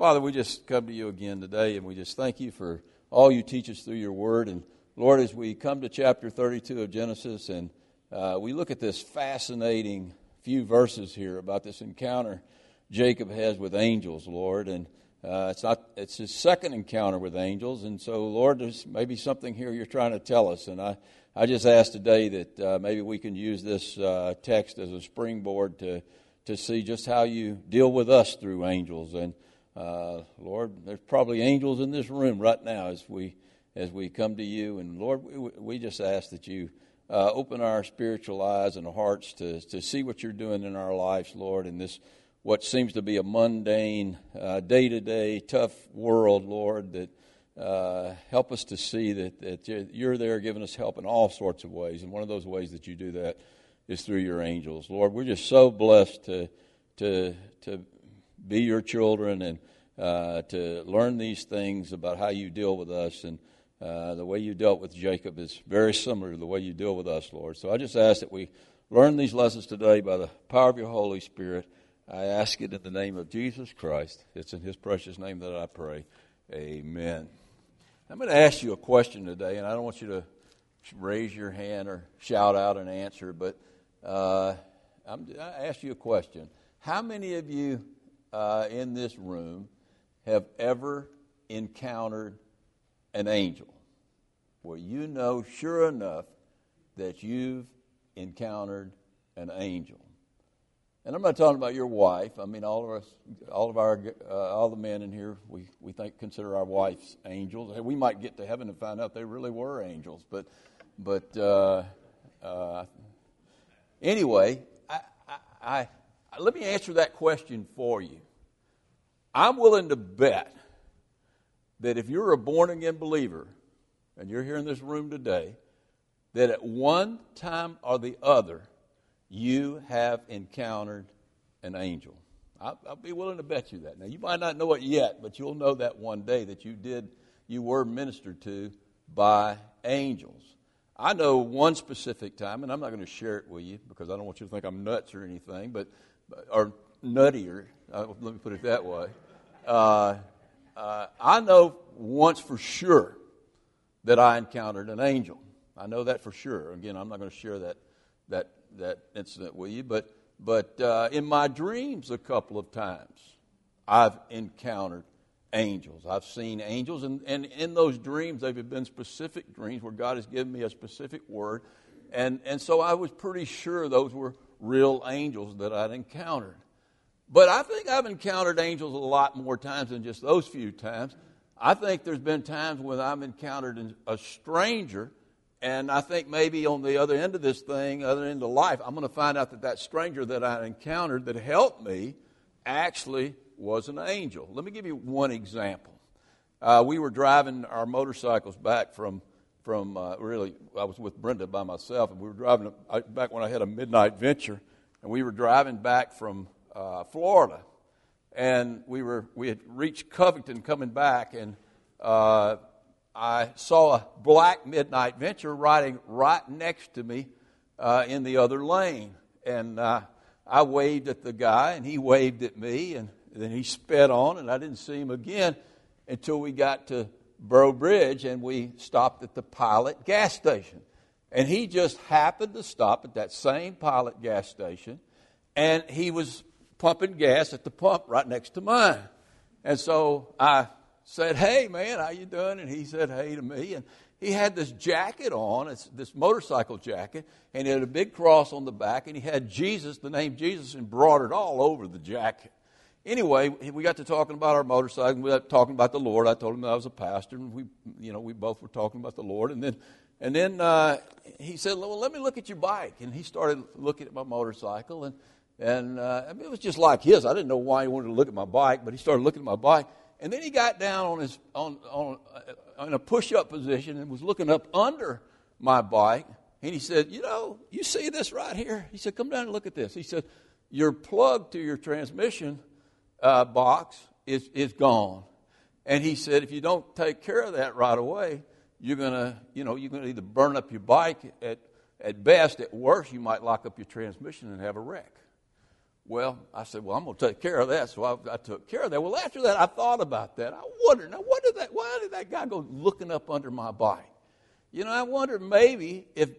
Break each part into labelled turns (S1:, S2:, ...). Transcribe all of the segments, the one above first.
S1: Father, we just come to you again today and we just thank you for all you teach us through your word. And Lord, as we come to chapter 32 of Genesis and uh, we look at this fascinating few verses here about this encounter Jacob has with angels, Lord. And uh, it's not it's his second encounter with angels, and so Lord, there's maybe something here you're trying to tell us, and I I just ask today that uh, maybe we can use this uh, text as a springboard to to see just how you deal with us through angels, and uh, Lord, there's probably angels in this room right now as we as we come to you, and Lord, we, we just ask that you. Uh, open our spiritual eyes and hearts to, to see what you're doing in our lives, Lord, in this what seems to be a mundane, day to day, tough world, Lord, that uh, help us to see that, that you're there giving us help in all sorts of ways. And one of those ways that you do that is through your angels. Lord, we're just so blessed to, to, to be your children and uh, to learn these things about how you deal with us. And uh, the way you dealt with Jacob is very similar to the way you deal with us, Lord. So I just ask that we learn these lessons today by the power of your Holy Spirit. I ask it in the name of Jesus Christ. It's in his precious name that I pray. Amen. I'm going to ask you a question today, and I don't want you to raise your hand or shout out an answer, but uh, I ask you a question. How many of you uh, in this room have ever encountered an angel Well, you know sure enough that you've encountered an angel? And I'm not talking about your wife. I mean, all of us, all of our, uh, all the men in here, we, we think consider our wives angels. We might get to heaven and find out they really were angels. But, but uh, uh, anyway, I, I, I, let me answer that question for you. I'm willing to bet that if you're a born again believer and you're here in this room today, that at one time or the other you have encountered an angel. I'll, I'll, be willing to bet you that. Now, you might not know it yet, but you'll know that one day that you did, you were ministered to by angels. I know one specific time, and I'm not going to share it with you because I don't want you to think I'm nuts or anything, but or nuttier. Uh, let me put it that way. Uh, uh, I know once for sure that I encountered an angel. I know that for sure. Again, I'm not going to share that that that incident with you, but but uh, in my dreams a couple of times, I've encountered angels. I've seen angels, and, and in those dreams, they've been specific dreams where God has given me a specific word, and and so I was pretty sure those were real angels that I'd encountered. But I think I've encountered angels a lot more times than just those few times. I think there's been times when I've encountered a stranger and I think maybe on the other end of this thing, other end of life, I'm going to find out that that stranger that I encountered that helped me actually was an angel. Let me give you one example. Uh, we were driving our motorcycles back from from uh, really I was with Brenda by myself, and we were driving back when I had a midnight venture, and we were driving back from uh, Florida, and we were we had reached Covington coming back, and uh, I saw a black midnight venture riding right next to me uh, in the other lane. And uh, I waved at the guy, and he waved at me, and then he sped on, and I didn't see him again until we got to Breaux Bridge and we stopped at the Pilot gas station. And he just happened to stop at that same Pilot gas station, and he was pumping gas at the pump right next to mine. And so I said, "Hey, man, how you doing?" And he said, "Hey" to me, and he had this jacket on, this motorcycle jacket, and it had a big cross on the back, and he had Jesus, the name Jesus, embroidered all over the jacket. Anyway, we got to talking about our motorcycle. We got talking about the Lord. I told him that I was a pastor, and we, you know, we both were talking about the Lord. And then, and then uh, he said, "Well, let me look at your bike." And he started looking at my motorcycle, and and uh, I mean, it was just like his. I didn't know why he wanted to look at my bike, but he started looking at my bike. And then he got down on his on, on uh, in a push-up position and was looking up under my bike. And he said, "You know, you see this right here?" He said, "Come down and look at this." He said, "Your plug to your transmission uh, box is is gone." And he said, "If you don't take care of that right away, you're gonna, you know, you're gonna either burn up your bike at at best. At worst, you might lock up your transmission and have a wreck." Well, I said, well, I'm going to take care of that. So I, I, took care of that. Well, after that, I thought about that. I wondered, now, what did that, why did that guy go looking up under my bike? You know, I wondered maybe if,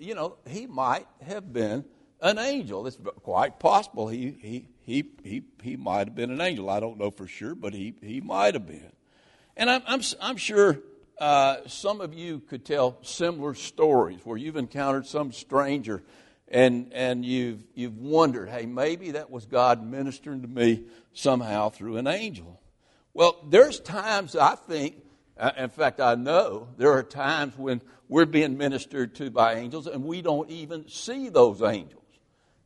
S1: you know, he might have been an angel. It's quite possible he, he, he, he, he might have been an angel. I don't know for sure, but he, he might have been. And I'm, I'm, I'm sure uh, some of you could tell similar stories where you've encountered some stranger and, and you've, you've wondered, hey, maybe that was God ministering to me somehow through an angel. Well, there's times I think, uh, in fact, I know there are times when we're being ministered to by angels and we don't even see those angels.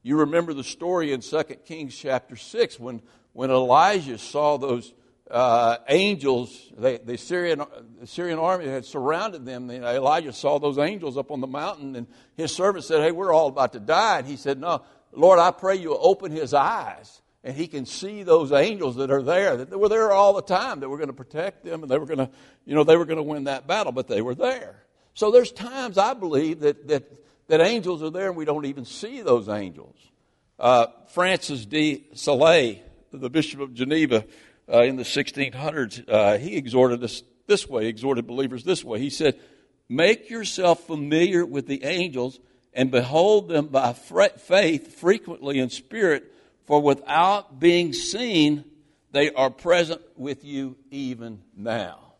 S1: You remember the story in 2 Kings chapter 6 when, when Elijah saw those uh, angels, they, the, Syrian, the Syrian army had surrounded them. And Elijah saw those angels up on the mountain, and his servant said, Hey, we're all about to die. And he said, No, Lord, I pray you open his eyes, and he can see those angels that are there, that were there all the time, that were going to protect them, and they were going to, you know, they were going to win that battle, but they were there. So there's times I believe that, that, that angels are there, and we don't even see those angels. Uh, Francis de Sales, the Bishop of Geneva, uh, in the 1600s, uh, he exhorted us this way, exhorted believers this way. He said, Make yourself familiar with the angels and behold them by faith frequently in spirit, for without being seen, they are present with you even now.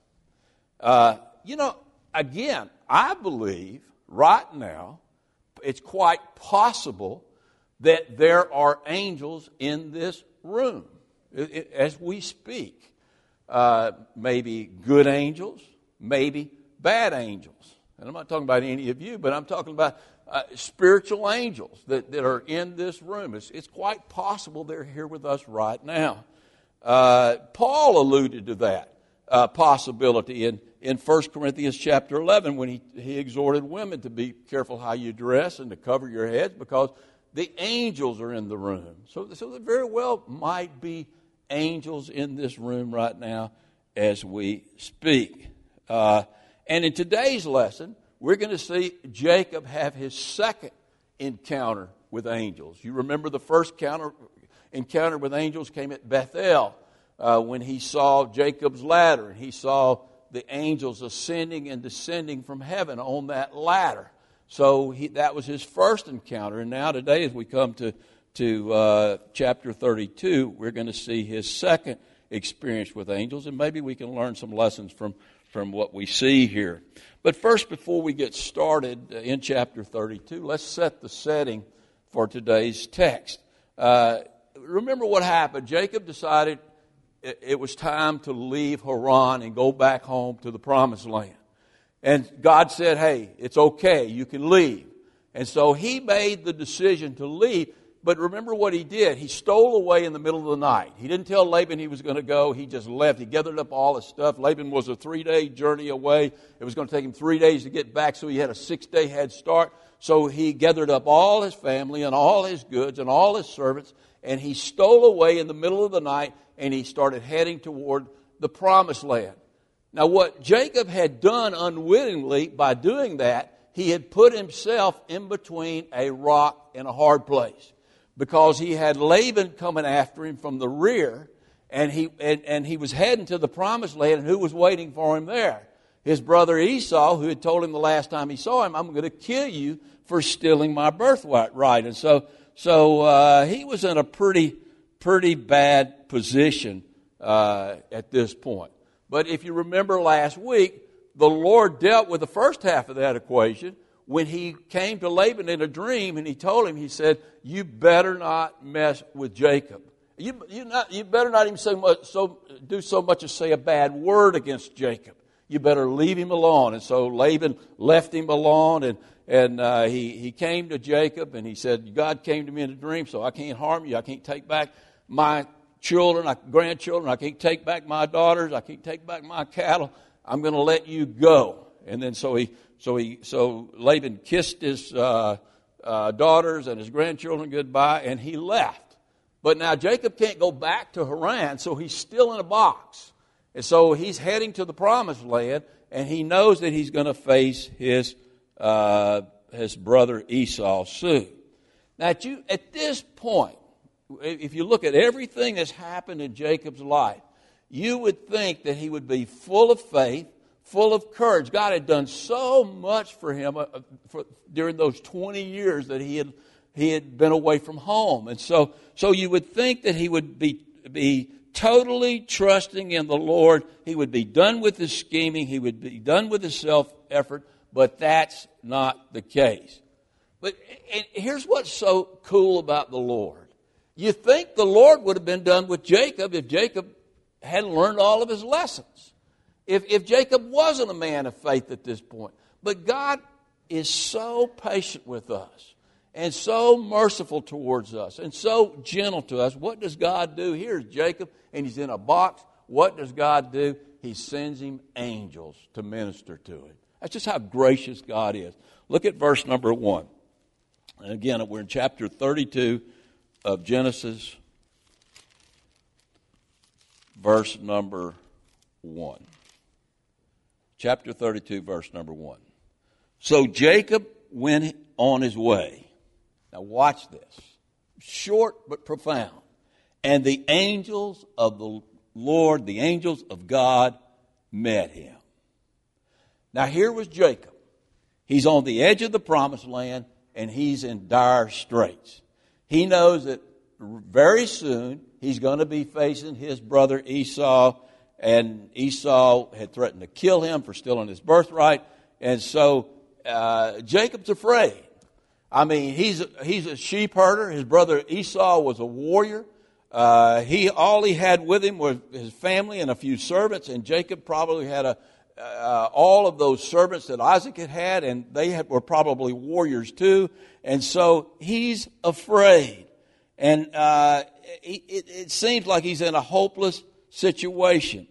S1: Uh, you know, again, I believe right now it's quite possible that there are angels in this room as we speak. Uh, maybe good angels, maybe bad angels. And I'm not talking about any of you, but I'm talking about uh, spiritual angels that, that are in this room. It's, it's quite possible they're here with us right now. Uh, Paul alluded to that uh, possibility in, in 1 Corinthians chapter 11 when he, he exhorted women to be careful how you dress and to cover your heads because the angels are in the room. So, so there very well might be angels in this room right now as we speak. Uh, and in today's lesson, we're going to see Jacob have his second encounter with angels. You remember the first encounter, encounter with angels came at Bethel uh, when he saw Jacob's ladder and he saw the angels ascending and descending from heaven on that ladder. So he, that was his first encounter. And now today, as we come to to uh, chapter 32, we're going to see his second experience with angels, and maybe we can learn some lessons from, from what we see here. But first, before we get started uh, in chapter 32, let's set the setting for today's text. Uh, remember what happened. Jacob decided it was time to leave Haran and go back home to the promised land. And God said, hey, it's okay, you can leave. And so he made the decision to leave. But remember what he did. He stole away in the middle of the night. He didn't tell Laban he was going to go. He just left. He gathered up all his stuff. Laban was a three day journey away. It was going to take him three days to get back, so he had a six day head start. So he gathered up all his family and all his goods and all his servants, and he stole away in the middle of the night and he started heading toward the promised land. Now, what Jacob had done unwittingly by doing that, he had put himself in between a rock and a hard place because he had Laban coming after him from the rear, and he, and, and he was heading to the promised land, and who was waiting for him there? His brother Esau, who had told him the last time he saw him, I'm going to kill you for stealing my birthright. Right. And so, so uh, he was in a pretty, pretty bad position uh, at this point. But if you remember last week, the Lord dealt with the first half of that equation when he came to Laban in a dream and he told him, he said, You better not mess with Jacob. You, you, not, you better not even say much, so, do so much as say a bad word against Jacob. You better leave him alone. And so Laban left him alone and, and uh, he, he came to Jacob and he said, God came to me in a dream, so I can't harm you. I can't take back my children, my grandchildren. I can't take back my daughters. I can't take back my cattle. I'm going to let you go. And then so he so he, so Laban kissed his uh, uh, daughters and his grandchildren goodbye, and he left. But now Jacob can't go back to Haran, so he's still in a box. And so he's heading to the promised land, and he knows that he's going to face his, uh, his brother Esau soon. Now, at, you, at this point, if you look at everything that's happened in Jacob's life, you would think that he would be full of faith, full of courage. God had done so much for him uh, uh, for, during those 20 years that he had, he had been away from home. And so, so you would think that he would be, be totally trusting in the Lord. He would be done with his scheming. He would be done with his self effort. But that's not the case. But here's what's so cool about the Lord. You think the Lord would have been done with Jacob if Jacob hadn't learned all of his lessons. If, if Jacob wasn't a man of faith at this point. But God is so patient with us and so merciful towards us and so gentle to us. What does God do? Here's Jacob, and he's in a box. What does God do? He sends him angels to minister to him. That's just how gracious God is. Look at verse number one. And again, we're in chapter 32 of Genesis, verse number 1. Chapter 32, verse number 1. So Jacob went on his way. Now, watch this. Short but profound. And the angels of the Lord, the angels of God, met him. Now, here was Jacob. He's on the edge of the promised land and he's in dire straits. He knows that very soon he's going to be facing his brother Esau, and Esau had threatened to kill him for stealing his birthright. And so uh, Jacob's afraid. I mean, he's, he's a sheep herder. His brother Esau was a warrior. Uh, he all he had with him was his family and a few servants, and Jacob probably had a, uh, all of those servants that Isaac had had, and they had, were probably warriors too. And so he's afraid. And uh, it, it, seems like he's in a hopeless situation.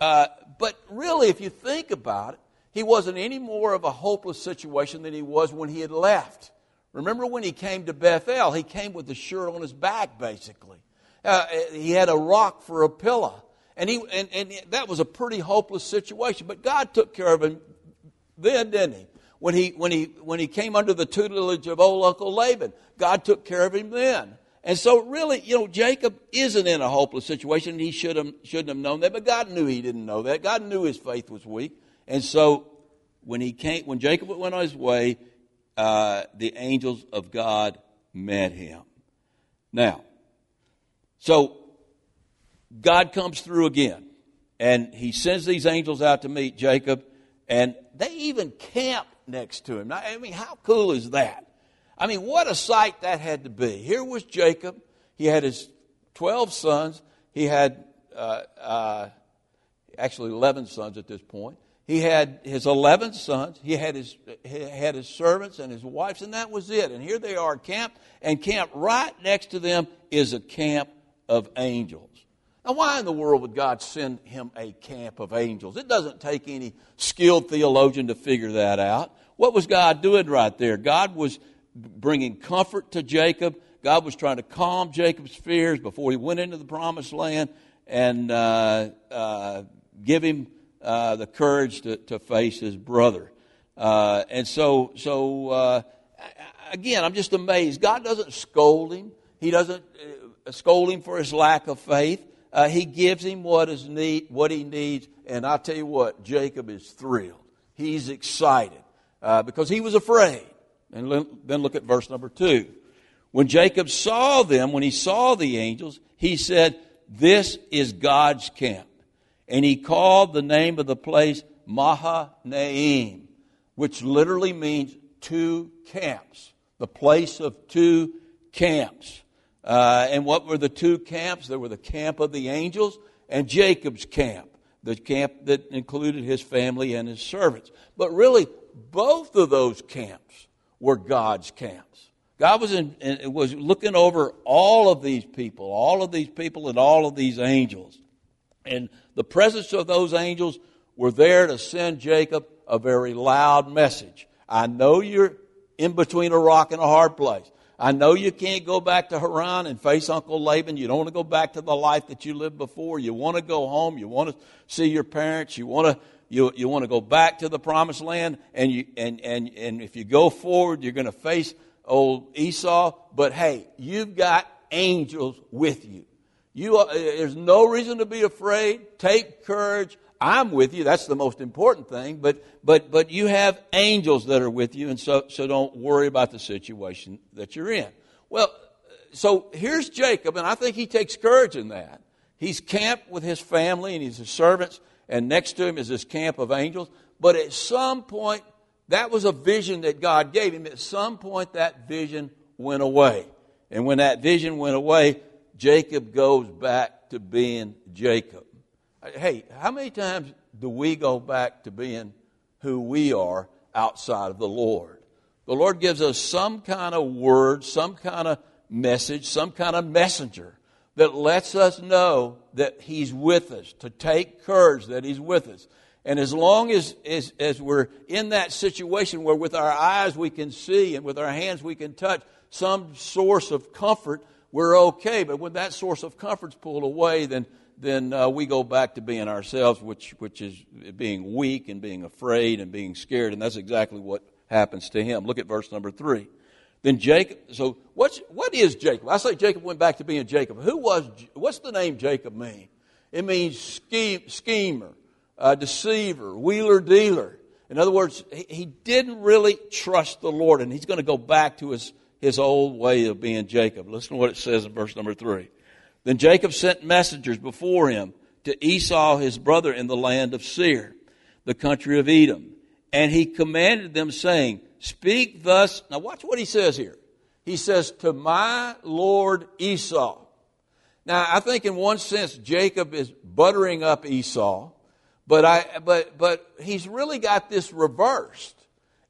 S1: Uh, but really, if you think about it, he wasn't any more of a hopeless situation than he was when he had left. Remember when he came to Bethel? He came with the shirt on his back, basically. Uh, he had a rock for a pillow. And, he, and, and that was a pretty hopeless situation. But God took care of him then, didn't he? When he, when he, when he came under the tutelage of old Uncle Laban, God took care of him then. And so, really, you know, Jacob isn't in a hopeless situation, he should have, shouldn't have known that, but God knew he didn't know that. God knew his faith was weak. And so, when, he came, when Jacob went on his way, uh, the angels of God met him. Now, so God comes through again, and he sends these angels out to meet Jacob, and they even camp next to him. Now, I mean, how cool is that? I mean, what a sight that had to be. Here was Jacob. He had his 12 sons. He had uh, uh, actually 11 sons at this point. He had his 11 sons. He had his, he had his servants and his wives, and that was it. And here they are camped, and camp right next to them is a camp of angels. Now, why in the world would God send him a camp of angels? It doesn't take any skilled theologian to figure that out. What was God doing right there? God was bringing comfort to Jacob. God was trying to calm Jacob's fears before he went into the promised land and uh, uh, give him uh, the courage to, to, face his brother. Uh, and so, so uh, again, I'm just amazed. God doesn't scold him. He doesn't uh, scold him for his lack of faith. He gives him what is need, what he needs, and I tell you what, Jacob is thrilled. He's excited because he was afraid. And then look at verse number two. When Jacob saw them, when he saw the angels, he said, "This is God's camp," and he called the name of the place Mahanaim, which literally means two camps, the place of two camps. Uh, and what were the two camps? There were the camp of the angels and Jacob's camp, the camp that included his family and his servants. But really, both of those camps were God's camps. God was, in, was looking over all of these people, all of these people, and all of these angels. And the presence of those angels were there to send Jacob a very loud message. I know you're in between a rock and a hard place. I know you can't go back to Haran and face Uncle Laban. You don't want to go back to the life that you lived before. You want to go home. You want to see your parents. You want to you, you want to go back to the promised land and you and, and, and if you go forward you're going to face old Esau but hey you've got angels with you. You are, eh, there's no reason to be afraid. Take courage. I'm with you. That's the most important thing. But, but, but you have angels that are with you, and so, so don't worry about the situation that you're in. Well, eh, so here's Jacob, and I think he takes courage in that. He's camped with his family and his servants, and next to him is this camp of angels. But at some point, that was a vision that God gave him. At some point, that vision went away. And when that vision went away, Jacob goes back to being Jacob. Hey, how many times do we go back to being who we are outside of the Lord? The Lord gives us some kind of word, some kind of message, some kind of messenger that lets us know that He's with us, to take courage that He's with us. And as long as, as, as we're in that situation where with our eyes we can see and with our hands we can touch some source of comfort, we're okay. But when that source of comfort's pulled away, then, then uh, we go back to being ourselves, which, which is being weak and being afraid and being scared. And that's exactly what happens to him. Look at verse number three. Then Jacob, so what's, what is Jacob? I say Jacob went back to being Jacob. Who was, what's the name Jacob mean? It means scheme, schemer, uh, deceiver, wheeler dealer. In other words, he, he didn't really trust the Lord, and he's going to go back to his, his old way of being Jacob. Listen to what it says in verse number three. Then Jacob sent messengers before him to Esau his brother in the land of Seir, the country of Edom. And he commanded them, saying, Speak thus. Now, watch what he says here. He says, To my Lord Esau. Now, I think in one sense, Jacob is buttering up Esau, but, I, but, but he's really got this reversed.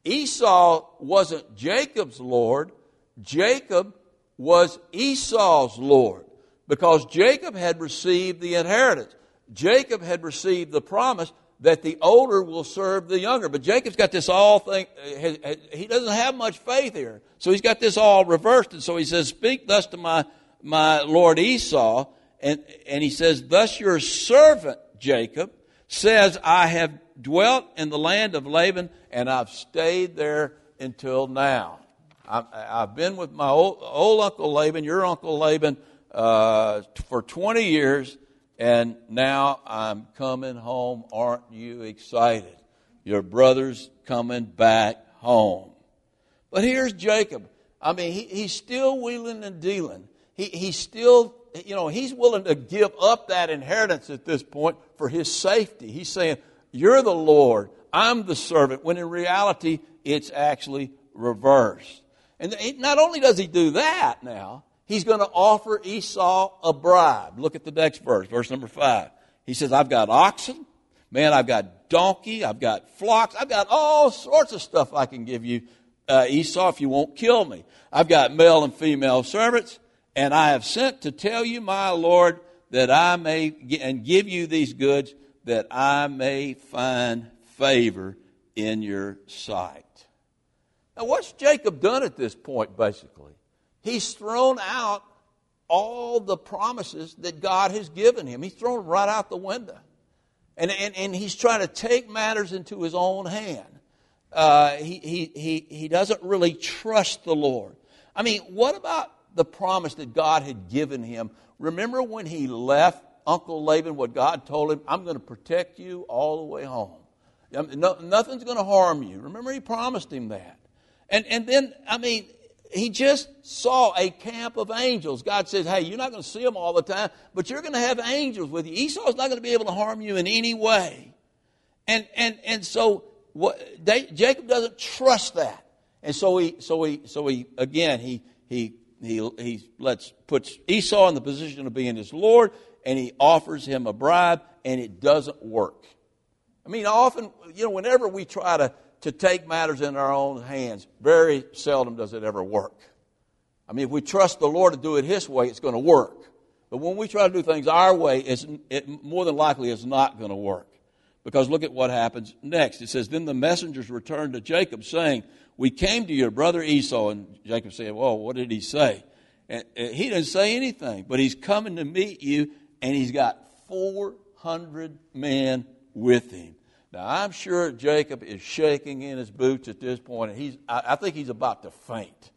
S1: Esau wasn't Jacob's Lord, Jacob was Esau's Lord because Jacob had received the inheritance. Jacob had received the promise, that the older will serve the younger. But Jacob's got this all thing, he doesn't have much faith here. So he's got this all reversed. And so he says, Speak thus to my, my Lord Esau. And, and he says, Thus your servant Jacob says, I have dwelt in the land of Laban and I've stayed there until now. i have been with my old, old, uncle Laban, your uncle Laban, uh, for 20 years and now I'm coming home. Aren't you excited? Your brother's coming back home. But here's Jacob. I mean, he, he's still wheeling and dealing. He, he's still, you know, he's willing to give up that inheritance at this point for his safety. He's saying, You're the Lord, I'm the servant, when in reality, it's actually reversed. And not only does he do that now, he's going to offer Esau a bribe. Look at the next verse, verse number five. He says, I've got oxen. Man, I've got donkey. I've got flocks. I've got all sorts of stuff I can give you, uh, Esau, if you won't kill me. I've got male and female servants, and I have sent to tell you, my Lord, that I may, and give you these goods, that I may find favor in your sight. Now, what's Jacob done at this point, basically? He's thrown out all the promises that God has given him. He's thrown them right out the window. And, and, and he's trying to take matters into his own hand. Uh, he, he, he, he doesn't really trust the Lord. I mean, what about the promise that God had given him? Remember when he left Uncle Laban, what God told him? I'm going to protect you all the way home. No, nothing's going to harm you. Remember, he promised him that. And, and then, I mean, he just saw a camp of angels. God says, Hey, you're not going to see them all the time, but you're going to have angels with you. Esau's not going to be able to harm you in any way. And, and, and so what, they, Jacob doesn't trust that. And so he, so he, so he, again, he, he, he, he lets, puts Esau in the position of being his Lord, and he offers him a bribe, and it doesn't work. I mean, often, you know, whenever we try to, to take matters in our own hands. Very seldom does it ever work. I mean, if we trust the Lord to do it His way, it's going to work. But when we try to do things our way, it more than likely is not going to work. Because look at what happens next. It says, Then the messengers returned to Jacob, saying, We came to your brother Esau. And Jacob said, Well, what did he say? And he didn't say anything, but he's coming to meet you, and he's got 400 men with him. Now, I'm sure Jacob is shaking in his boots at this point, and he's, I, I think he's about to faint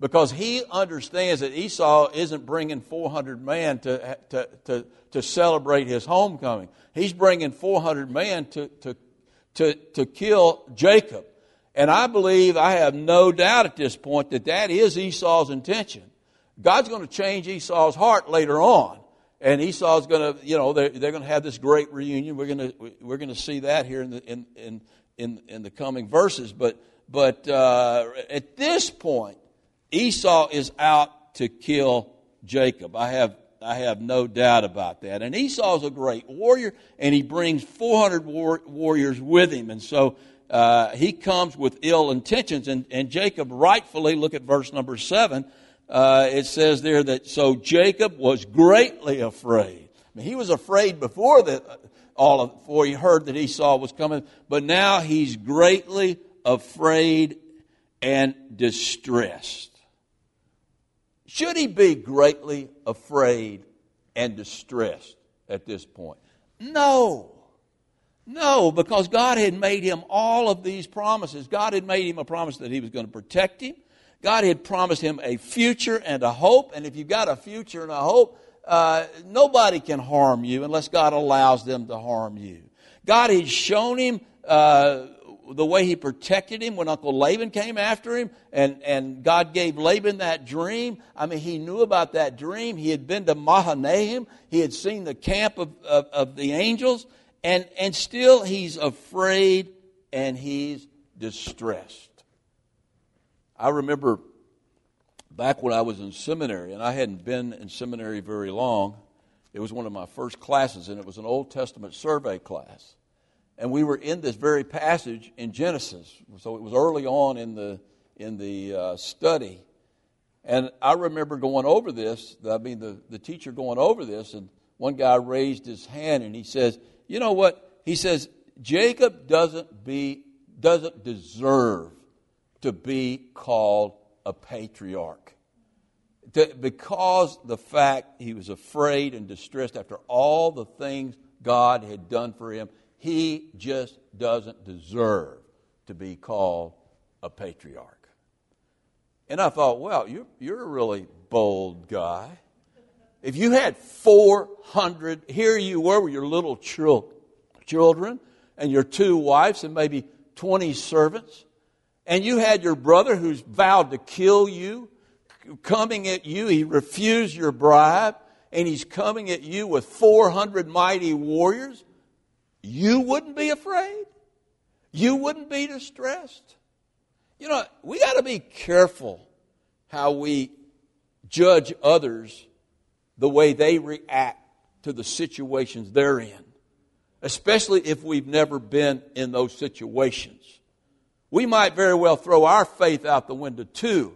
S1: because he understands that Esau isn't bringing 400 men to, to, to, to celebrate his homecoming. He's bringing 400 men to, to, to, to kill Jacob. And I believe, I have no doubt at this point, that that is Esau's intention. God's going to change Esau's heart later on. And Esau's going to, you know, they're, they're going to have this great reunion. We're going to, we're going to see that here in the, in, in, in, in the coming verses. But, but uh, at this point, Esau is out to kill Jacob. I have, I have no doubt about that. And Esau's a great warrior, and he brings 400 war, warriors with him. And so uh, he comes with ill intentions. And, and Jacob rightfully, look at verse number 7, uh, it says there that so Jacob was greatly afraid. I mean, he was afraid before that all of, before he heard that Esau was coming, but now he's greatly afraid and distressed. Should he be greatly afraid and distressed at this point? No. No, because God had made him all of these promises. God had made him a promise that he was going to protect him. God had promised him a future and a hope. And if you've got a future and a hope, uh, nobody can harm you unless God allows them to harm you. God had shown him uh, the way he protected him when Uncle Laban came after him, and, and God gave Laban that dream. I mean, he knew about that dream. He had been to Mahanaim, he had seen the camp of, of, of the angels, and, and still he's afraid and he's distressed. I remember back when I was in seminary, and I hadn't been in seminary very long. It was one of my first classes, and it was an Old Testament survey class. And we were in this very passage in Genesis. So it was early on in the, in the uh, study. And I remember going over this, I mean, the, the teacher going over this, and one guy raised his hand and he says, You know what? He says, Jacob doesn't, be, doesn't deserve to be called a patriarch. Because the fact he was afraid and distressed after all the things God had done for him, he just doesn't deserve to be called a patriarch. And I thought, well, you're, you're a really bold guy. If you had 400, here you were with your little children and your two wives and maybe 20 servants, and you had your brother who's vowed to kill you coming at you. He refused your bribe, and he's coming at you with 400 mighty warriors. You wouldn't be afraid. You wouldn't be distressed. You know, we got to be careful how we judge others the way they react to the situations they're in, especially if we've never been in those situations we might very well throw our faith out the window too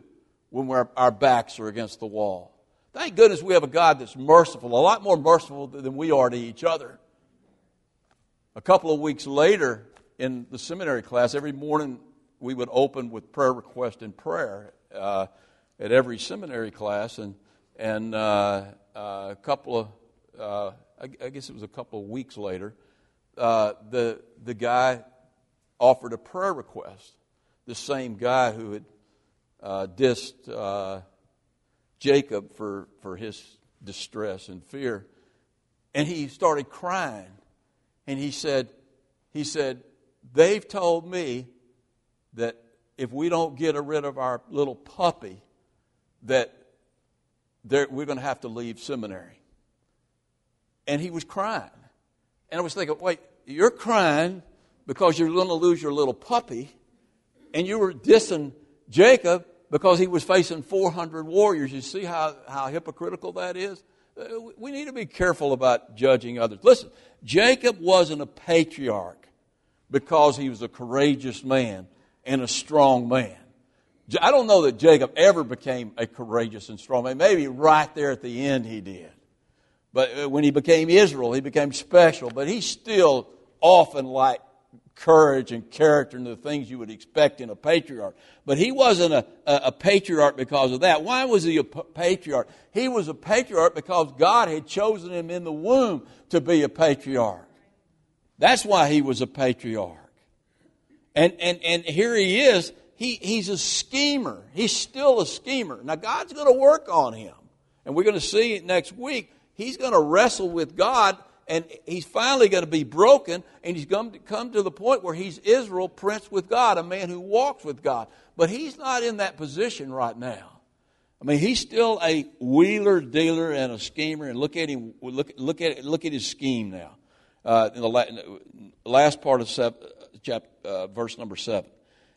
S1: when our backs are against the wall. Thank goodness we have a God that's merciful, a lot more merciful than we are to each other. A couple of weeks later in the seminary class, every morning we would open with prayer request and prayer uh, at every seminary class, and and uh, uh, a couple of uh, I, guess it was a couple of weeks later, uh, the the guy offered a prayer request. The same guy who had uh, dissed uh, Jacob for, for his distress and fear. And he started crying. And he said, he said, they've told me that if we don't get rid of our little puppy, that we're going to have to leave seminary. And he was crying. And I was thinking, wait, you're crying because you're going to lose your little puppy, and you were dissing Jacob because he was facing 400 warriors. You see how, how hypocritical that is? Uh, we need to be careful about judging others. Listen, Jacob wasn't a patriarch because he was a courageous man and a strong man. I don't know that Jacob ever became a courageous and strong man. Maybe right there at the end he did. But uh, when he became Israel, he became special. But he still often lacked courage and character and the things you would expect in a patriarch. But he wasn't a, a, a patriarch because of that. Why was he a patriarch? He was a patriarch because God had chosen him in the womb to be a patriarch. That's why he was a patriarch. And, and, and here he is. He, he's a schemer. He's still a schemer. Now, God's going to work on him. And we're going to see it next week. He's going to wrestle with God, and he's finally going to be broken, and he's going to come to the point where he's Israel, prince with God, a man who walks with God. But he's not in that position right now. I mean, he's still a wheeler dealer and a schemer. And look at him. Look, look at look at his scheme now. Uh, in the last part of seven, chapter, uh, verse number seven,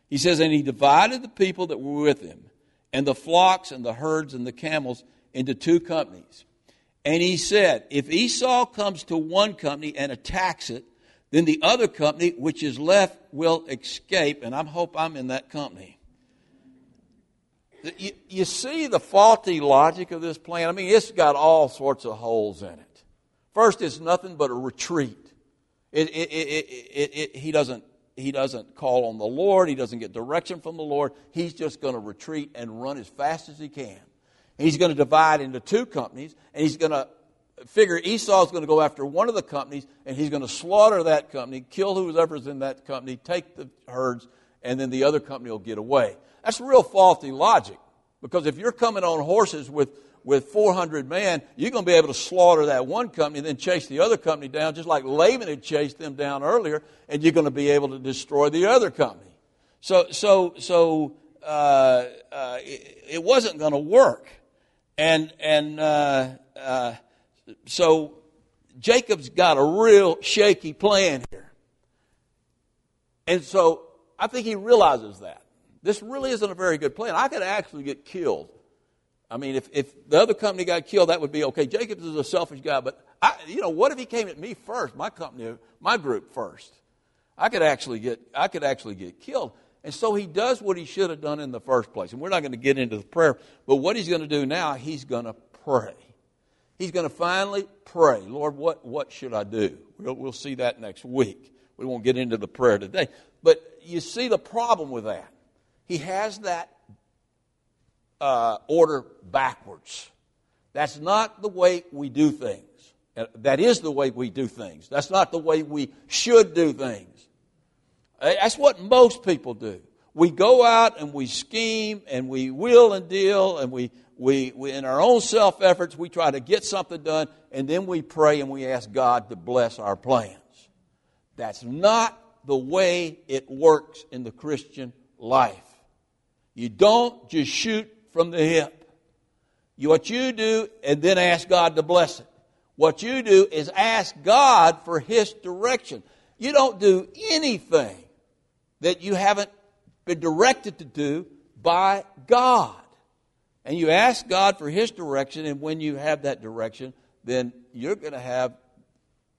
S1: he says, "And he divided the people that were with him, and the flocks and the herds and the camels into two companies. And he said, If Esau comes to one company and attacks it, then the other company, which is left, will escape. And I hope I'm in that company." You, you see the faulty logic of this plan? I mean, it's got all sorts of holes in it. First, it's nothing but a retreat. It, it, it, he, doesn't, he doesn't call on the Lord, he doesn't get direction from the Lord. He's just going to retreat and run as fast as he can. He's going to divide into two companies, and he's going to figure Esau's going to go after one of the companies, and he's going to slaughter that company, kill whoever's in that company, take the herds, and then the other company will get away. That's real faulty logic. Because if you're coming on horses with, with 400 men, you're going to be able to slaughter that one company and then chase the other company down, just like Laban had chased them down earlier, and you're going to be able to destroy the other company. So, so, so uh, uh, it, it, wasn't going to work. And, and uh, uh, so Jacob's got a real shaky plan here. And so I think he realizes that. This really isn't a very good plan. I could actually get killed. I mean, if, if the other company got killed, that would be okay. Jacobs is a selfish guy, but I, you know, what if he came at me first, my company, my group first? I could actually get, I could actually get killed. And so he does what he should have done in the first place. And we're not going to get into the prayer, but what he's going to do now, he's going to pray. He's going to finally pray. Lord, what, what should I do? We'll, we'll see that next week. We won't get into the prayer today. But you see the problem with that. He has that uh, order backwards. That's not the way we do things. That is the way we do things. That's not the way we should do things. Uh, that's what most people do. We go out and we scheme and we will and deal and we, we, we in our own self efforts, we try to get something done and then we pray and we ask God to bless our plans. That's not the way it works in the Christian life. You don't just shoot from the hip. You, what you do, and then ask God to bless it. What you do is ask God for His direction. You don't do anything that you haven't been directed to do by God. And you ask God for His direction, and when you have that direction, then you're going to have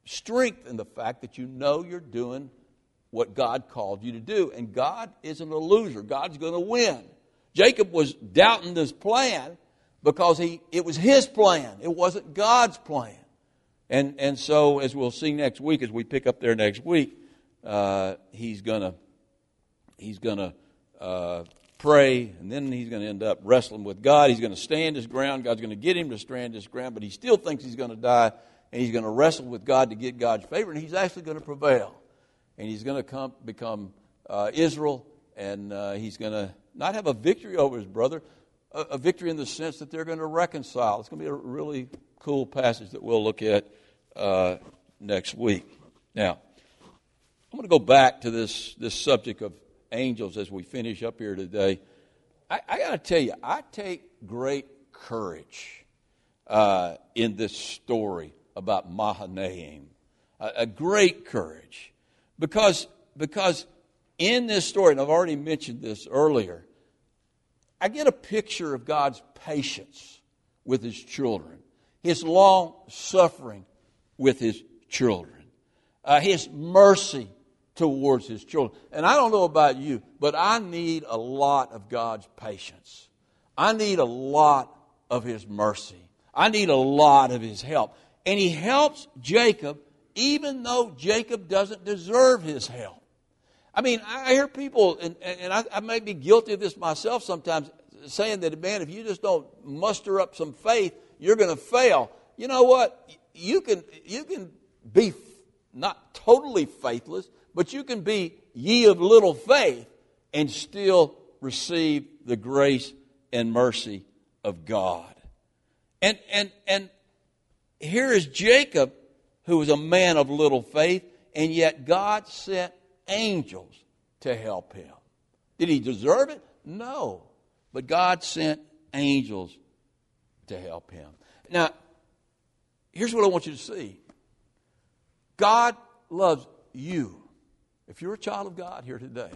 S1: strength in the fact that you know you're doing what God called you to do. And God isn't a loser. God's going to win. Jacob was doubting this plan because he, it was his plan. It wasn't God's plan. And, and so, as we'll see next week, as we pick up there next week, uh, he's going to he's gonna, uh, pray, and then he's going to end up wrestling with God. He's going to stand his ground. God's going to get him to stand his ground, but he still thinks he's going to die, and he's going to wrestle with God to get God's favor, and he's actually going to prevail and he's going to come, become uh, Israel, and uh, he's going to not have a victory over his brother, a, a, victory in the sense that they're going to reconcile. It's going to be a really cool passage that we'll look at uh, next week. Now, I'm going to go back to this, this subject of angels as we finish up here today. I, I got to tell you, I take great courage uh, in this story about Mahanaim. A, a great courage. Because, because in this story, and I've already mentioned this earlier, I get a picture of God's patience with his children, his long suffering with his children, uh, his mercy towards his children. And I don't know about you, but I need a lot of God's patience. I need a lot of his mercy. I need a lot of his help. And he helps Jacob even though Jacob doesn't deserve his help. I mean, I hear people, and, and I, I may be guilty of this myself sometimes, saying that, man, if you just don't muster up some faith, you're going to fail. You know what? You can, you can be not totally faithless, but you can be ye of little faith and still receive the grace and mercy of God. And, and, and here is Jacob, who was a man of little faith, and yet God sent angels to help him. Did he deserve it? No. But God sent angels to help him. Now, here's what I want you to see God loves you. If you're a child of God here today,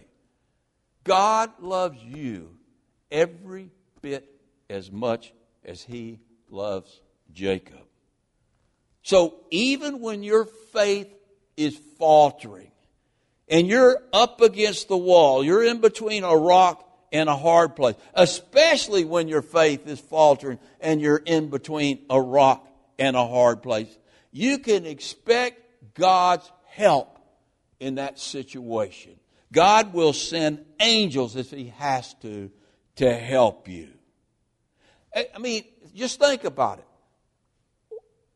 S1: God loves you every bit as much as he loves Jacob. So even when your faith is faltering and you're up against the wall, you're in between a rock and a hard place, especially when your faith is faltering and you're in between a rock and a hard place, you can expect God's help in that situation. God will send angels if He has to to help you. I mean, just think about it.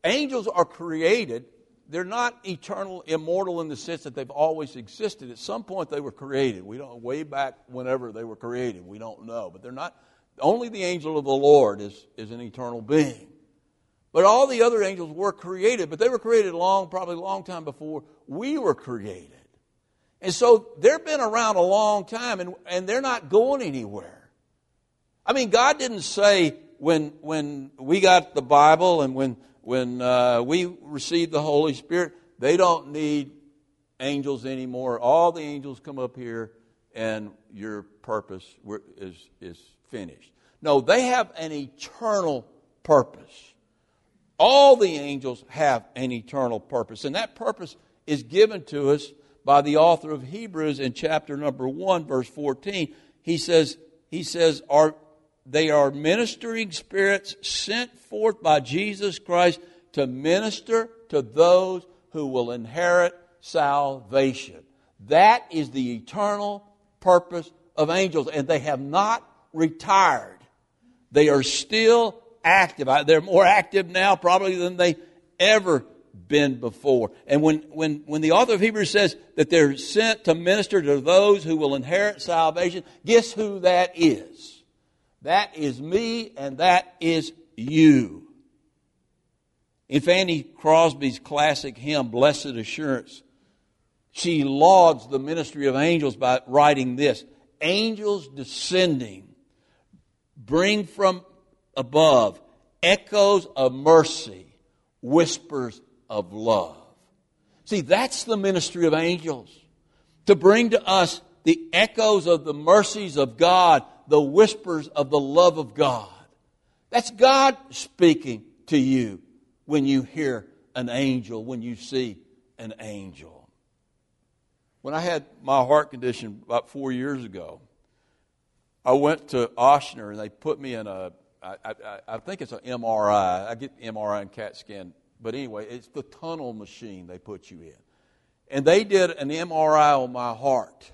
S1: Angels are created. They're not eternal, immortal in the sense that they've always existed. At some point, they were created. We don't way back whenever they were created. We don't know, but they're not. Only the angel of the Lord is is an eternal being. But all the other angels were created, but they were created long, probably a long time before we were created. And so they've been around a long time and, and they're not going anywhere. I mean, God didn't say when, when we got the Bible and when, when uh, we received the Holy Spirit, they don't need angels anymore. All the angels come up here and your purpose is, is finished. No, they have an eternal purpose. All the angels have an eternal purpose, and that purpose is given to us by the author of Hebrews in chapter number 1 verse 14. He says he says are they are ministering spirits sent forth by Jesus Christ to minister to those who will inherit salvation. That is the eternal purpose of angels and they have not retired. They are still active. They're more active now probably than they ever been before. And when, when, when the author of Hebrews says that they're sent to minister to those who will inherit salvation, guess who that is? That is me and that is you. In Fanny Crosby's classic hymn, Blessed Assurance, she lauds the ministry of angels by writing this Angels descending bring from above, echoes of mercy, whispers of love. See, that's the ministry of angels. To bring to us the echoes of the mercies of God, the whispers of the love of God. That's God speaking to you when you hear an angel, when you see an angel. When I had my heart condition about four years ago, I went to Ochsner and they put me in a I, I, I think it's an MRI. I get MRI and CAT scan, but anyway, it's the tunnel machine they put you in. And they did an MRI on my heart.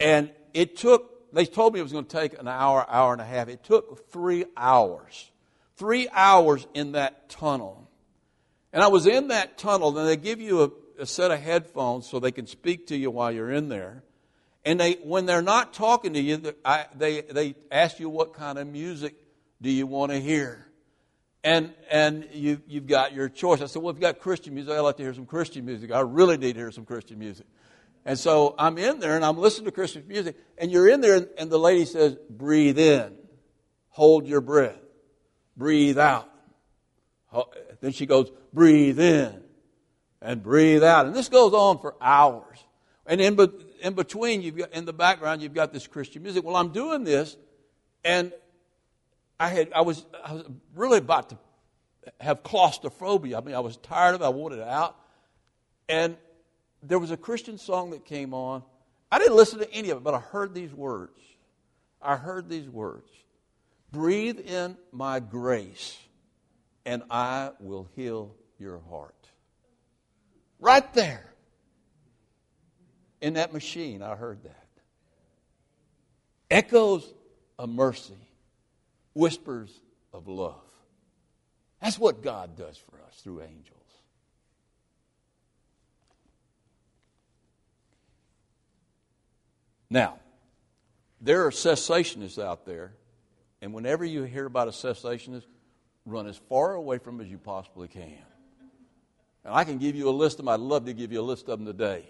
S1: And it took, they told me it was going to take an hour, hour and a half. It took three hours. Three hours in that tunnel. And I was in that tunnel, and they give you a, a set of headphones so they can speak to you while you're in there. And they, when they're not talking to you, I, they, they ask you what kind of music do you want to hear? And, and you, you've got your choice. I said, well, if you've got Christian music, I'd like to hear some Christian music. I really need to hear some Christian music. And so I'm in there and I'm listening to Christian music. And you're in there and the lady says, breathe in, hold your breath, breathe out. Then she goes, breathe in and breathe out. And this goes on for hours. And in, in between, you've got, in the background, you've got this Christian music. Well, I'm doing this and I had I was I was really about to have claustrophobia. I mean, I was tired of it. I wanted it out. And there was a Christian song that came on. I didn't listen to any of it, but I heard these words. I heard these words. Breathe in my grace, and I will heal your heart. Right there. In that machine, I heard that. Echoes of mercy whispers of love. That's what God does for us through angels. Now, there are cessationists out there, and whenever you hear about a cessationist, run as far away from as you possibly can. And I can give you a list of them. I'd love to give you a list of them today.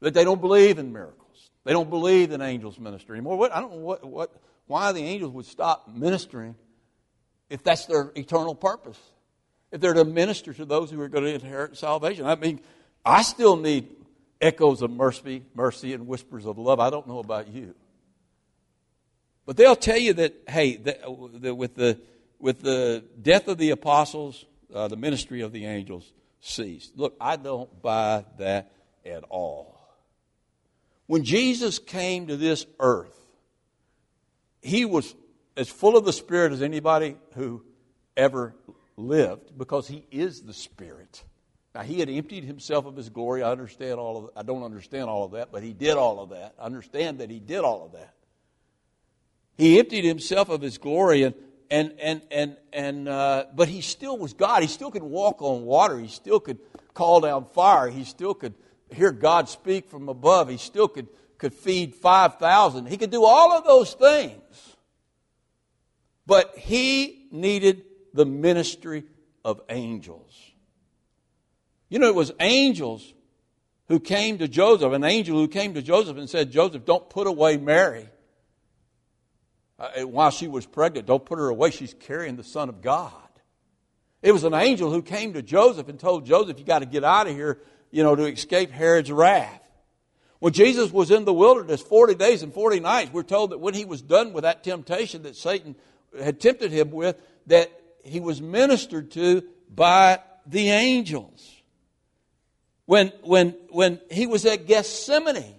S1: But they don't believe in miracles. They don't believe in angels ministry anymore. What, I don't know what, what, why the angels would stop ministering if that's their eternal purpose. If they're to minister to those who are going to inherit salvation. I mean, I still need echoes of mercy, mercy and whispers of love. I don't know about you. But they'll tell you that, hey, that, with, the, with the death of the apostles, uh, the ministry of the angels ceased. Look, I don't buy that at all. When Jesus came to this earth, he was as full of the Spirit as anybody who ever lived because he is the Spirit. Now he had emptied himself of his glory. I understand all of I don't understand all of that, but he did all of that. I understand that he did all of that. He emptied himself of his glory and and and and and uh, but he still was God. He still could walk on water. He still could call down fire. He still could hear God speak from above. He still could could feed five thousand. He could do all of those things. But he needed the ministry of angels. You know, it was angels who came to Joseph, an angel who came to Joseph and said, Joseph, don't put away Mary uh, while she was pregnant. Don't put her away. She's carrying the Son of God. It was an angel who came to Joseph and told Joseph, you got to get out of here, you know, to escape Herod's wrath. When Jesus was in the wilderness 40 days and 40 nights, we're told that when he was done with that temptation that Satan had tempted him with, that he was ministered to by the angels. When, when, when he was at Gethsemane,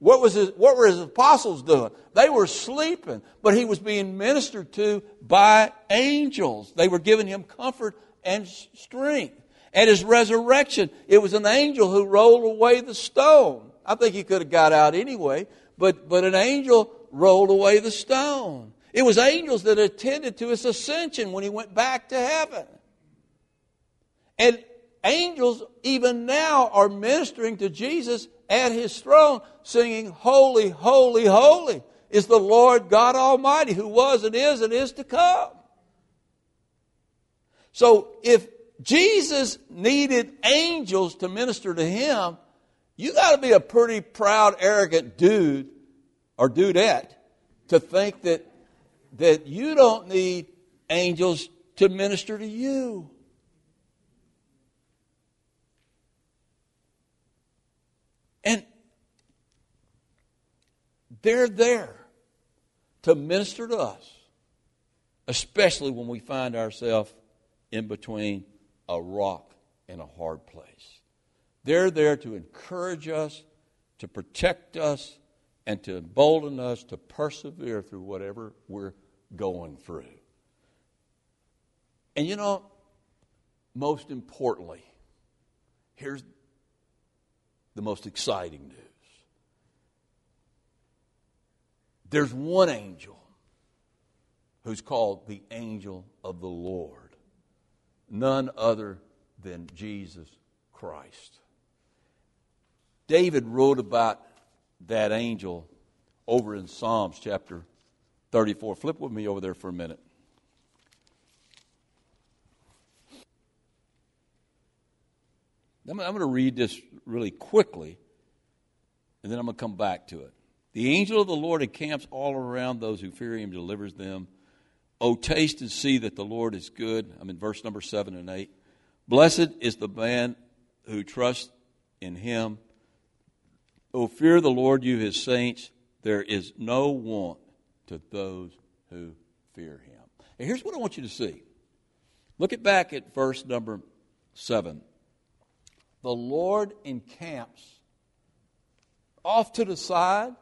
S1: what, was his, what were his apostles doing? They were sleeping, but he was being ministered to by angels. They were giving him comfort and strength. At his resurrection, it was an angel who rolled away the stone. I think he could have got out anyway, but, but an angel rolled away the stone. It was angels that attended to his ascension when he went back to heaven. And angels, even now, are ministering to Jesus at his throne, singing, Holy, holy, holy is the Lord God Almighty, who was and is and is to come. So if Jesus needed angels to minister to him, you got to be a pretty proud, arrogant dude or dudette to think that that you don't need angels to minister to you. And they're there to minister to us, especially when we find ourselves in between a rock and a hard place. They're there to encourage us, to protect us, and to embolden us to persevere through whatever we're going through. And you know, most importantly, here's the most exciting news there's one angel who's called the angel of the Lord, none other than Jesus Christ. David wrote about that angel over in Psalms chapter 34. Flip with me over there for a minute. I'm going to read this really quickly, and then I'm going to come back to it. The angel of the Lord encamps all around those who fear him, delivers them. Oh, taste and see that the Lord is good. I'm in verse number 7 and 8. Blessed is the man who trusts in him. Oh, fear the Lord, you his saints. There is no want to those who fear him. And here's what I want you to see. Look at back at verse number 7. The Lord encamps off to the side,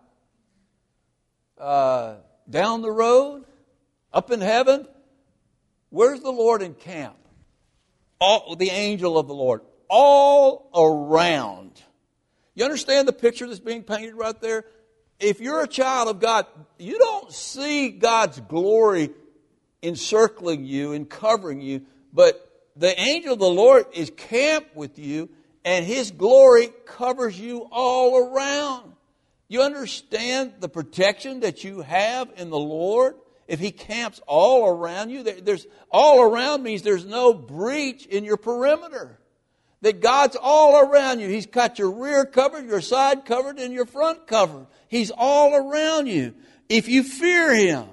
S1: uh, down the road, up in heaven. Where's the Lord encamp? All, the angel of the Lord. All around. You understand the picture that's being painted right there? if you're a child of God, you don't see God's glory encircling you and covering you, but the angel of the Lord is camped with you, and his glory covers you all around. You understand the protection that you have in the Lord? If He camps all around you, there's all around means there's no breach in your perimeter. That God's all around you. He's got your rear covered, your side covered, and your front covered. He's all around you. If you fear Him,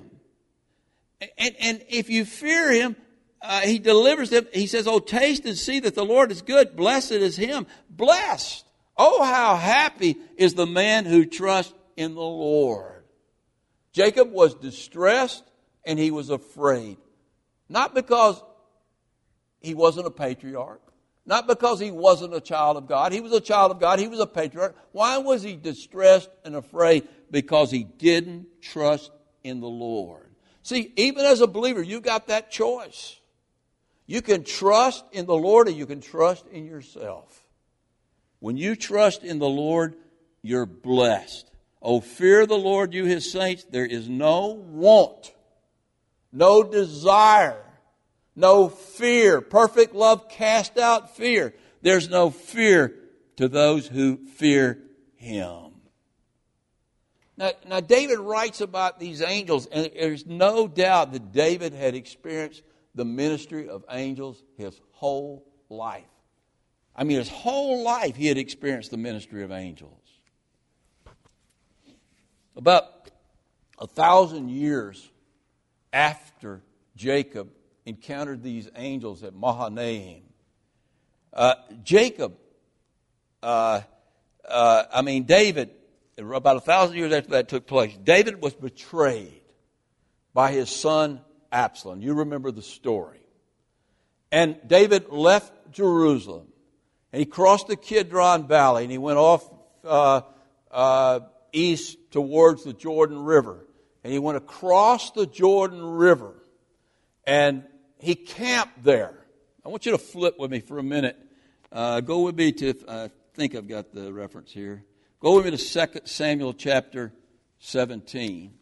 S1: and, and if you fear Him, uh, He delivers them. He says, Oh, taste and see that the Lord is good. Blessed is Him. Blessed. Oh, how happy is the man who trusts in the Lord. Jacob was distressed and he was afraid. Not because he wasn't a patriarch, not because he wasn't a child of God. He was a child of God, he was a patriarch. Why was he distressed and afraid? Because he didn't trust in the Lord. See, even as a believer, you got that choice. You can trust in the Lord or you can trust in yourself. When you trust in the Lord, you're blessed. Oh, fear the Lord, you his saints. There is no want, no desire, no fear. Perfect love cast out fear. There's no fear to those who fear him. Now, now, David writes about these angels, and there's no doubt that David had experienced the ministry of angels his whole life. I mean, his whole life he had experienced the ministry of angels. About a thousand years after Jacob encountered these angels at Mahanaim, uh, Jacob, uh, uh, I mean, David, about a thousand years after that took place, David was betrayed by his son Absalom. You remember the story. And David left Jerusalem and he crossed the Kidron Valley and he went off uh, uh, east towards the Jordan River. And he went across the Jordan River and he camped there. I want you to flip with me for a minute. Uh, go with me to, I think I've got the reference here. Go with me to 2 Samuel chapter 17.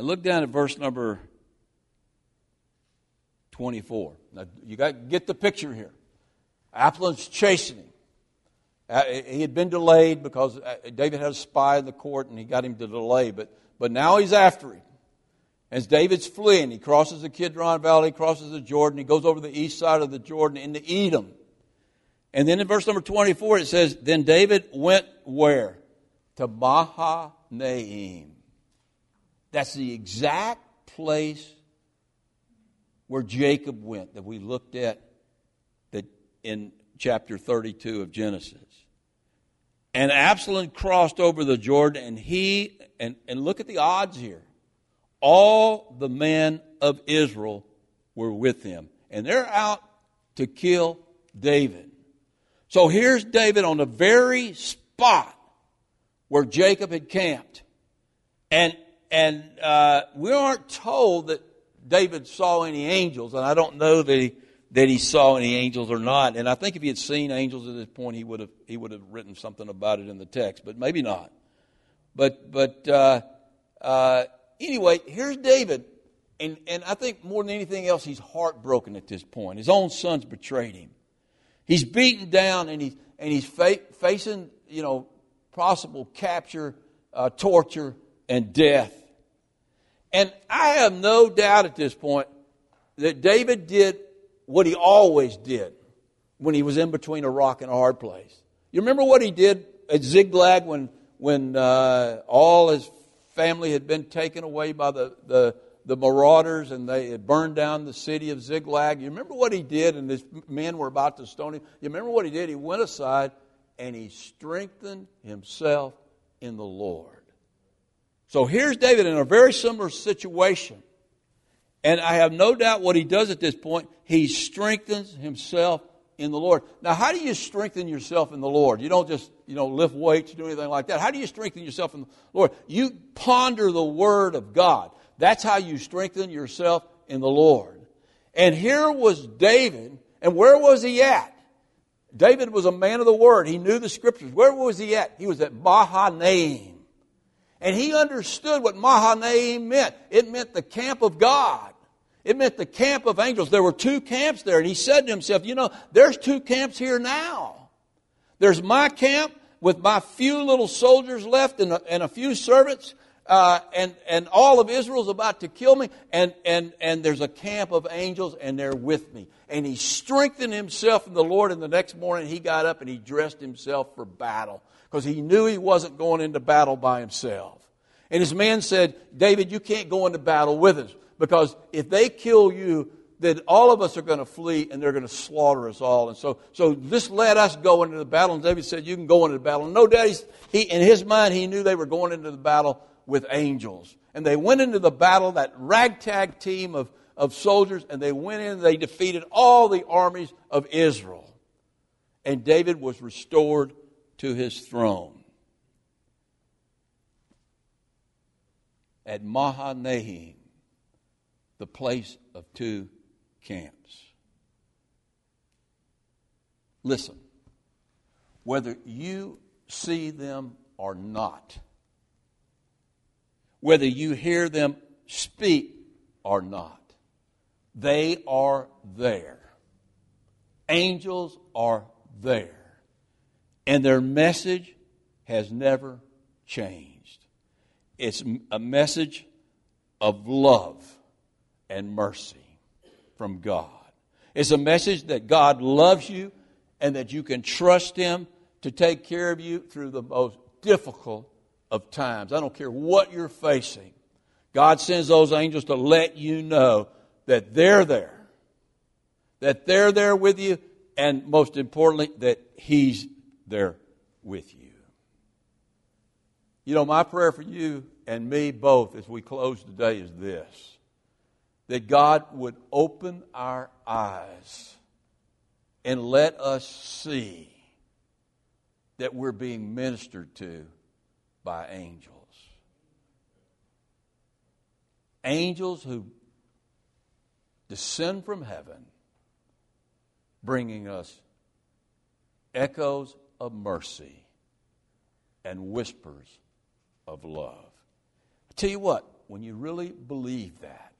S1: And look down at verse number 24. Now, you got to get the picture here. Chasing him. Uh, he had been delayed because uh, David had a spy in the court and he got him to delay, but, but now he's after him. As David's fleeing, he crosses the Kidron Valley, crosses the Jordan, he goes over the east side of the Jordan into Edom. And then in verse number 24 it says, Then David went where? To Mahanaim. That's the exact place where Jacob went that we looked at that in chapter 32 of Genesis. And Absalom crossed over the Jordan, and he, and, and look at the odds here. All the men of Israel were with him. And they're out to kill David. So here's David on the very spot where Jacob had camped. And and uh, we aren't told that David saw any angels, and I don't know that he, that he saw any angels or not. And I think if he had seen angels at this point, he would have he would have written something about it in the text, but maybe not. But but uh, uh, anyway, here's David, and and I think more than anything else, he's heartbroken at this point. His own sons betrayed him. He's beaten down, and he's and he's fa- facing you know possible capture, uh, torture, and death. And I have no doubt at this point that David did what he always did when he was in between a rock and a hard place. You remember what he did at Ziklag when, when uh, all his family had been taken away by the, the, the marauders and they had burned down the city of Ziklag? You remember what he did and his men were about to stone him? You remember what he did? He went aside and he strengthened himself in the Lord. So here's David in a very similar situation. And I have no doubt what he does at this point, he strengthens himself in the Lord. Now, how do you strengthen yourself in the Lord? You don't just, you know, lift weights, do anything like that. How do you strengthen yourself in the Lord? You ponder the Word of God. That's how you strengthen yourself in the Lord. And here was David, and where was he at? David was a man of the word. He knew the scriptures. Where was he at? He was at Mahanaim. And he understood what Mahanaim meant. It meant the camp of God. It meant the camp of angels. There were two camps there. And he said to himself, You know, there's two camps here now. There's my camp with my few little soldiers left and a, and a few servants. Uh, and, and all of Israel's about to kill me, and, and, and there's a camp of angels, and they're with me. And he strengthened himself in the Lord, and the next morning he got up and he dressed himself for battle because he knew he wasn't going into battle by himself. And his men said, David, you can't go into battle with us because if they kill you, then all of us are going to flee and they're going to slaughter us all. And so, so this let us go into the battle. And David said, You can go into the battle. And no doubt, he, in his mind, he knew they were going into the battle with angels. And they went into the battle, that ragtag team of, of soldiers, and they went in and they defeated all the armies of Israel. And David was restored to his throne. At Mahanaim, the place of two camps. Listen, whether you see them or not, whether you hear them speak or not, they are there. Angels are there. And their message has never changed. It's a message of love and mercy from God. It's a message that God loves you and that you can trust Him to take care of you through the most difficult of times. I don't care what you're facing. God sends those angels to let you know that they're there. That they're there with you, and most importantly, that He's there with you. You know, my prayer for you and me both as we close today is this that God would open our eyes and let us see that we're being ministered to by angels. Angels who descend from heaven, bringing us echoes of mercy and whispers of love. I tell you what, when you really believe that,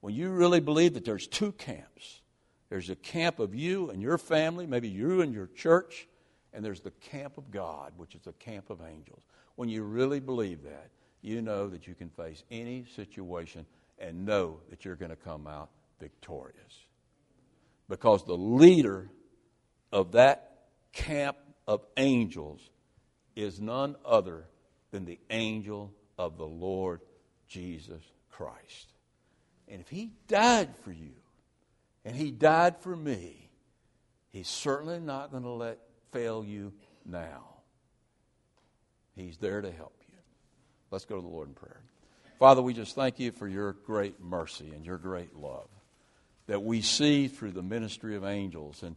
S1: when you really believe that there's two camps, there's a camp of you and your family, maybe you and your church, and there's the camp of God, which is the camp of angels. When you really believe that, you know that you can face any situation and know that you're going to come out victorious. Because the leader of that camp of angels is none other than the angel of the Lord Jesus Christ. And if he died for you, and he died for me, he's certainly not going to let fail you now. He's there to help you. Let's go to the Lord in prayer. Father, we just thank you for your great mercy and your great love that we see through the ministry of angels. And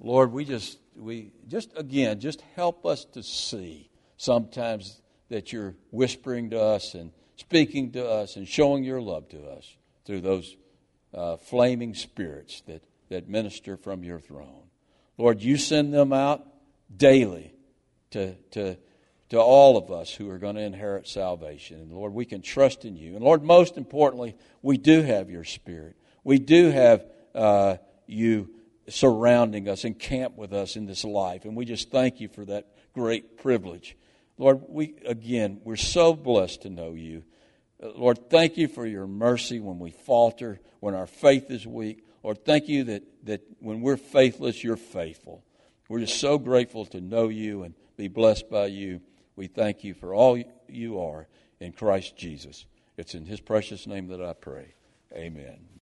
S1: Lord, we just, we just again, just help us to see sometimes that you're whispering to us and speaking to us and showing your love to us through those uh, flaming spirits that, that minister from your throne. Lord, you send them out daily to, to, to all of us who are going to inherit salvation. And Lord, we can trust in you. And Lord, most importantly, we do have your Spirit. We do have uh, you surrounding us and camp with us in this life. And we just thank you for that great privilege. Lord, we again, we're so blessed to know you. Uh, Lord, thank you for your mercy when we falter, when our faith is weak. Lord, thank you that, that when we're faithless, you're faithful. We're just so grateful to know you and be blessed by you. We thank you for all you are in Christ Jesus. It's in his precious name that I pray. Amen.